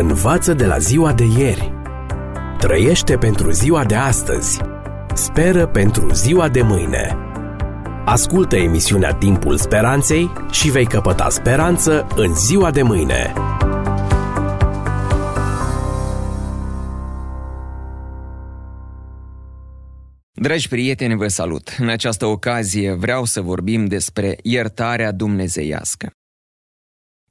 Învață de la ziua de ieri. Trăiește pentru ziua de astăzi. Speră pentru ziua de mâine. Ascultă emisiunea Timpul Speranței și vei căpăta speranță în ziua de mâine. Dragi prieteni, vă salut! În această ocazie vreau să vorbim despre iertarea dumnezeiască.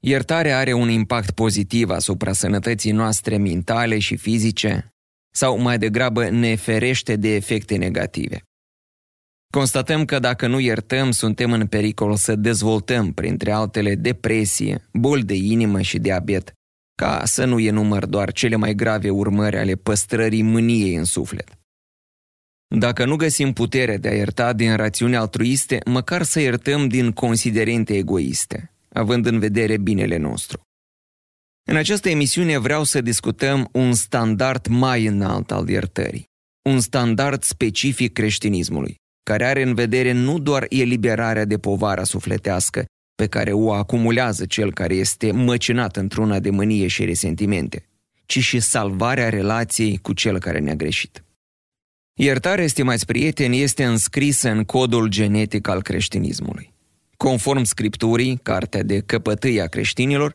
Iertarea are un impact pozitiv asupra sănătății noastre mentale și fizice, sau mai degrabă ne ferește de efecte negative. Constatăm că dacă nu iertăm, suntem în pericol să dezvoltăm, printre altele, depresie, boli de inimă și diabet, ca să nu enumăr doar cele mai grave urmări ale păstrării mâniei în suflet. Dacă nu găsim putere de a ierta din rațiuni altruiste, măcar să iertăm din considerente egoiste, având în vedere binele nostru. În această emisiune vreau să discutăm un standard mai înalt al iertării, un standard specific creștinismului, care are în vedere nu doar eliberarea de povara sufletească pe care o acumulează cel care este măcinat într-una de mânie și resentimente, ci și salvarea relației cu cel care ne-a greșit. Iertarea, stimați prieteni, este înscrisă în codul genetic al creștinismului. Conform Scripturii, cartea de căpătâi a creștinilor,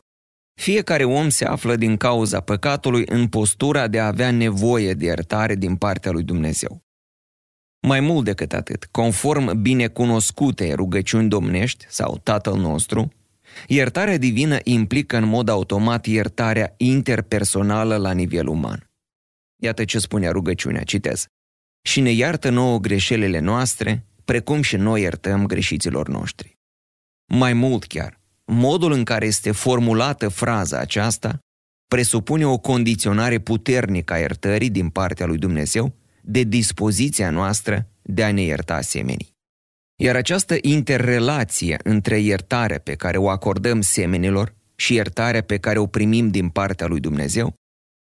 fiecare om se află din cauza păcatului în postura de a avea nevoie de iertare din partea lui Dumnezeu. Mai mult decât atât, conform binecunoscute rugăciuni domnești sau Tatăl nostru, iertarea divină implică în mod automat iertarea interpersonală la nivel uman. Iată ce spunea rugăciunea, citez. Și ne iartă nouă greșelile noastre, precum și noi iertăm greșiților noștri. Mai mult chiar, modul în care este formulată fraza aceasta presupune o condiționare puternică a iertării din partea lui Dumnezeu de dispoziția noastră de a ne ierta semenii. Iar această interrelație între iertarea pe care o acordăm semenilor și iertarea pe care o primim din partea lui Dumnezeu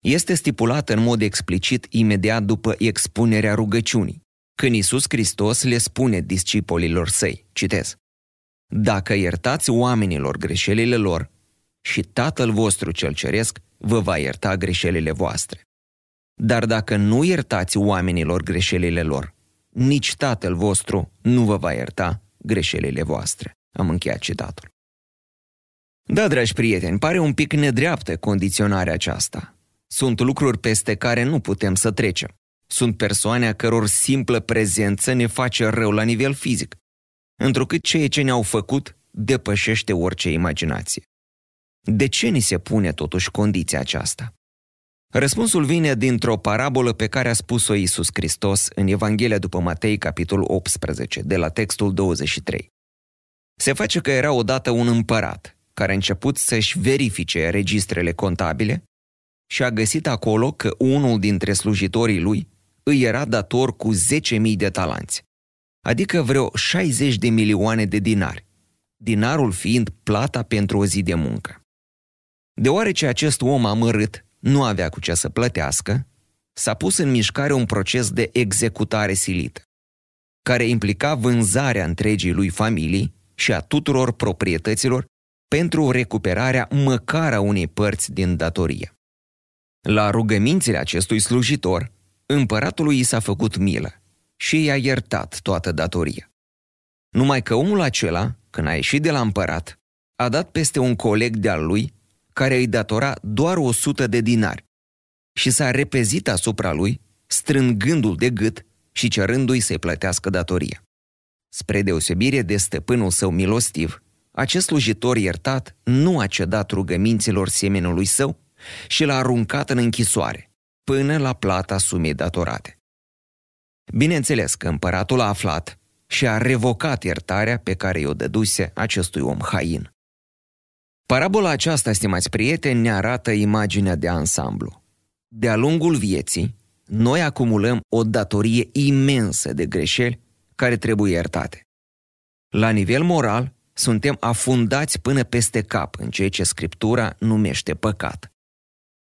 este stipulată în mod explicit imediat după expunerea rugăciunii, când Isus Hristos le spune discipolilor săi, citez, dacă iertați oamenilor greșelile lor, și Tatăl vostru cel ceresc vă va ierta greșelile voastre. Dar dacă nu iertați oamenilor greșelile lor, nici Tatăl vostru nu vă va ierta greșelile voastre. Am încheiat citatul. Da, dragi prieteni, pare un pic nedreaptă condiționarea aceasta. Sunt lucruri peste care nu putem să trecem. Sunt persoane a căror simplă prezență ne face rău la nivel fizic întrucât ceea ce ne-au făcut depășește orice imaginație. De ce ni se pune totuși condiția aceasta? Răspunsul vine dintr-o parabolă pe care a spus-o Iisus Hristos în Evanghelia după Matei, capitolul 18, de la textul 23. Se face că era odată un împărat care a început să-și verifice registrele contabile și a găsit acolo că unul dintre slujitorii lui îi era dator cu 10.000 de talanți adică vreo 60 de milioane de dinari, dinarul fiind plata pentru o zi de muncă. Deoarece acest om amărât nu avea cu ce să plătească, s-a pus în mișcare un proces de executare silită, care implica vânzarea întregii lui familii și a tuturor proprietăților pentru recuperarea măcar a unei părți din datorie. La rugămințile acestui slujitor, împăratului i s-a făcut milă și i-a iertat toată datoria. Numai că omul acela, când a ieșit de la împărat, a dat peste un coleg de-al lui care îi datora doar o sută de dinari și s-a repezit asupra lui, strângându-l de gât și cerându-i să-i plătească datoria. Spre deosebire de stăpânul său milostiv, acest slujitor iertat nu a cedat rugăminților semenului său și l-a aruncat în închisoare, până la plata sumei datorate. Bineînțeles că împăratul a aflat și a revocat iertarea pe care i-o dăduse acestui om hain. Parabola aceasta, stimați prieteni, ne arată imaginea de ansamblu. De-a lungul vieții, noi acumulăm o datorie imensă de greșeli care trebuie iertate. La nivel moral, suntem afundați până peste cap în ceea ce Scriptura numește păcat.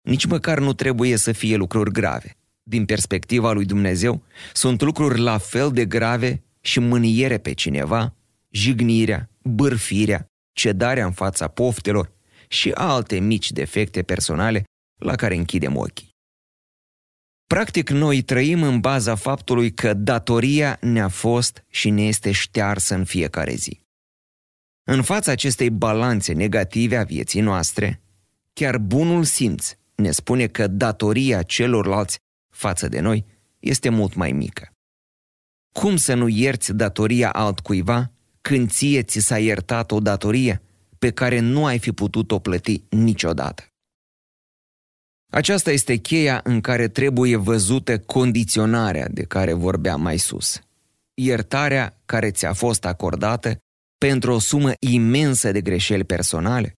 Nici măcar nu trebuie să fie lucruri grave din perspectiva lui Dumnezeu, sunt lucruri la fel de grave și mâniere pe cineva, jignirea, bârfirea, cedarea în fața poftelor și alte mici defecte personale la care închidem ochii. Practic, noi trăim în baza faptului că datoria ne-a fost și ne este ștearsă în fiecare zi. În fața acestei balanțe negative a vieții noastre, chiar bunul simț ne spune că datoria celorlalți față de noi este mult mai mică. Cum să nu ierți datoria altcuiva când ție ți s-a iertat o datorie pe care nu ai fi putut-o plăti niciodată? Aceasta este cheia în care trebuie văzută condiționarea de care vorbeam mai sus. Iertarea care ți-a fost acordată pentru o sumă imensă de greșeli personale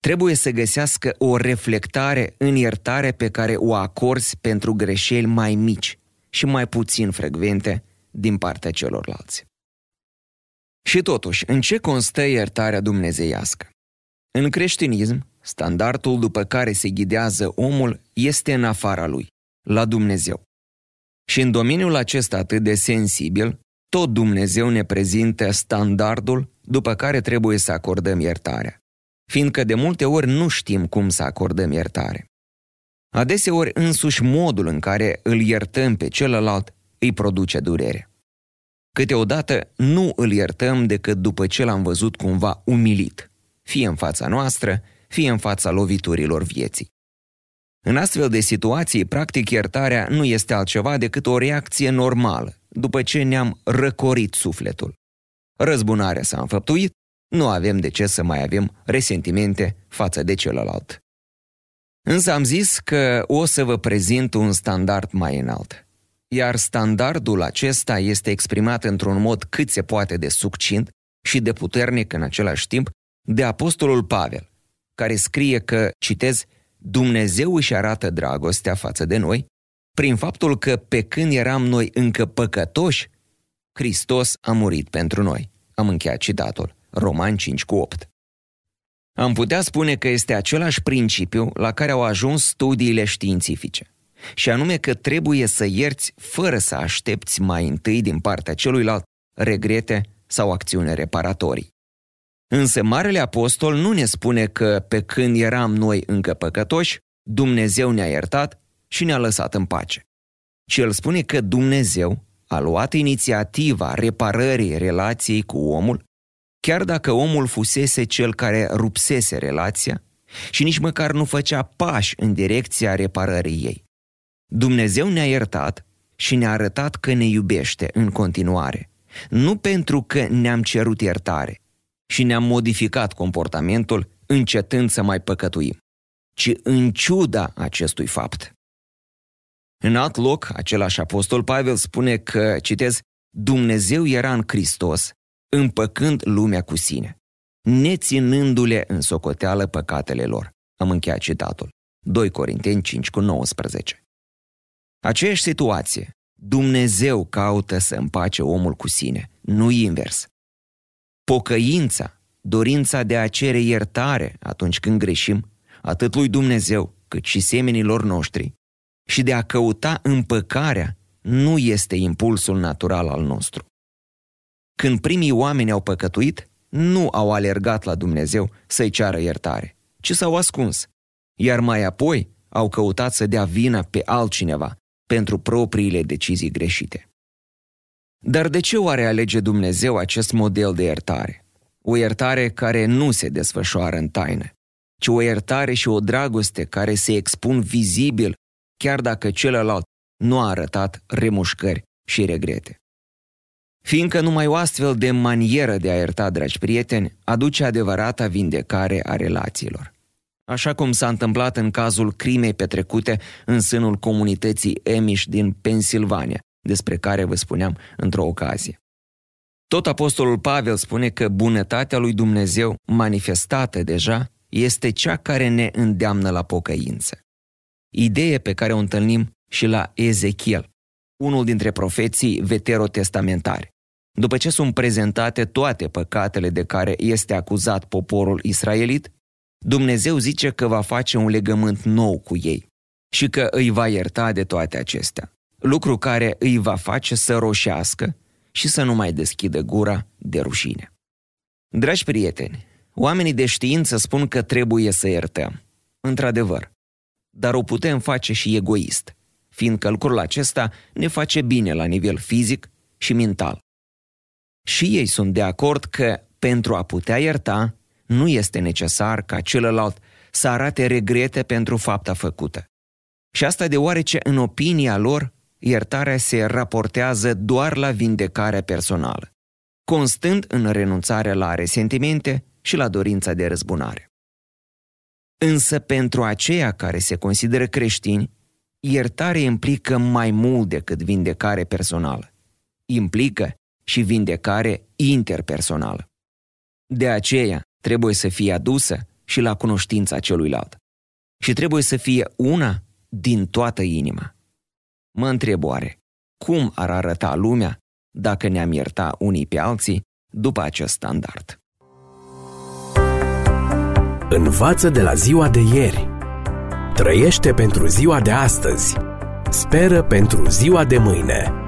trebuie să găsească o reflectare în iertare pe care o acorzi pentru greșeli mai mici și mai puțin frecvente din partea celorlalți. Și totuși, în ce constă iertarea dumnezeiască? În creștinism, standardul după care se ghidează omul este în afara lui, la Dumnezeu. Și în domeniul acesta atât de sensibil, tot Dumnezeu ne prezintă standardul după care trebuie să acordăm iertarea, fiindcă de multe ori nu știm cum să acordăm iertare. Adeseori însuși modul în care îl iertăm pe celălalt îi produce durere. Câteodată nu îl iertăm decât după ce l-am văzut cumva umilit, fie în fața noastră, fie în fața loviturilor vieții. În astfel de situații, practic iertarea nu este altceva decât o reacție normală, după ce ne-am răcorit sufletul. Răzbunarea s-a înfăptuit, nu avem de ce să mai avem resentimente față de celălalt. Însă am zis că o să vă prezint un standard mai înalt. Iar standardul acesta este exprimat într-un mod cât se poate de succint și de puternic în același timp de Apostolul Pavel, care scrie că, citez, Dumnezeu își arată dragostea față de noi prin faptul că pe când eram noi încă păcătoși, Hristos a murit pentru noi. Am încheiat citatul. Roman 5 cu 8. Am putea spune că este același principiu la care au ajuns studiile științifice. Și anume că trebuie să ierți fără să aștepți mai întâi din partea celuilalt regrete sau acțiune reparatorii. Însă Marele Apostol nu ne spune că pe când eram noi încă păcătoși, Dumnezeu ne-a iertat și ne-a lăsat în pace. Ci el spune că Dumnezeu a luat inițiativa reparării relației cu omul, chiar dacă omul fusese cel care rupsese relația și nici măcar nu făcea pași în direcția reparării ei. Dumnezeu ne-a iertat și ne-a arătat că ne iubește în continuare, nu pentru că ne-am cerut iertare și ne-am modificat comportamentul încetând să mai păcătuim, ci în ciuda acestui fapt. În alt loc, același apostol Pavel spune că, citez, Dumnezeu era în Hristos, împăcând lumea cu sine, neținându-le în socoteală păcatele lor. Am încheiat citatul. 2 Corinteni 5 cu 19. Aceeași situație. Dumnezeu caută să împace omul cu sine, nu invers. Pocăința, dorința de a cere iertare atunci când greșim, atât lui Dumnezeu cât și semenilor noștri, și de a căuta împăcarea nu este impulsul natural al nostru. Când primii oameni au păcătuit, nu au alergat la Dumnezeu să-i ceară iertare, ci s-au ascuns, iar mai apoi au căutat să dea vina pe altcineva pentru propriile decizii greșite. Dar de ce oare alege Dumnezeu acest model de iertare? O iertare care nu se desfășoară în taină, ci o iertare și o dragoste care se expun vizibil chiar dacă celălalt nu a arătat remușcări și regrete. Fiindcă numai o astfel de manieră de a ierta, dragi prieteni, aduce adevărata vindecare a relațiilor. Așa cum s-a întâmplat în cazul crimei petrecute în sânul comunității Amish din Pennsylvania, despre care vă spuneam într-o ocazie. Tot apostolul Pavel spune că bunătatea lui Dumnezeu, manifestată deja, este cea care ne îndeamnă la pocăință idee pe care o întâlnim și la Ezechiel, unul dintre profeții veterotestamentari. După ce sunt prezentate toate păcatele de care este acuzat poporul israelit, Dumnezeu zice că va face un legământ nou cu ei și că îi va ierta de toate acestea, lucru care îi va face să roșească și să nu mai deschidă gura de rușine. Dragi prieteni, oamenii de știință spun că trebuie să iertăm. Într-adevăr, dar o putem face și egoist, fiindcă lucrul acesta ne face bine la nivel fizic și mental. Și ei sunt de acord că, pentru a putea ierta, nu este necesar ca celălalt să arate regrete pentru fapta făcută. Și asta deoarece, în opinia lor, iertarea se raportează doar la vindecarea personală, constând în renunțarea la resentimente și la dorința de răzbunare. Însă pentru aceia care se consideră creștini, iertare implică mai mult decât vindecare personală. Implică și vindecare interpersonală. De aceea trebuie să fie adusă și la cunoștința celuilalt. Și trebuie să fie una din toată inima. Mă întreb oare, cum ar arăta lumea dacă ne-am ierta unii pe alții după acest standard? Învață de la ziua de ieri. Trăiește pentru ziua de astăzi. Speră pentru ziua de mâine.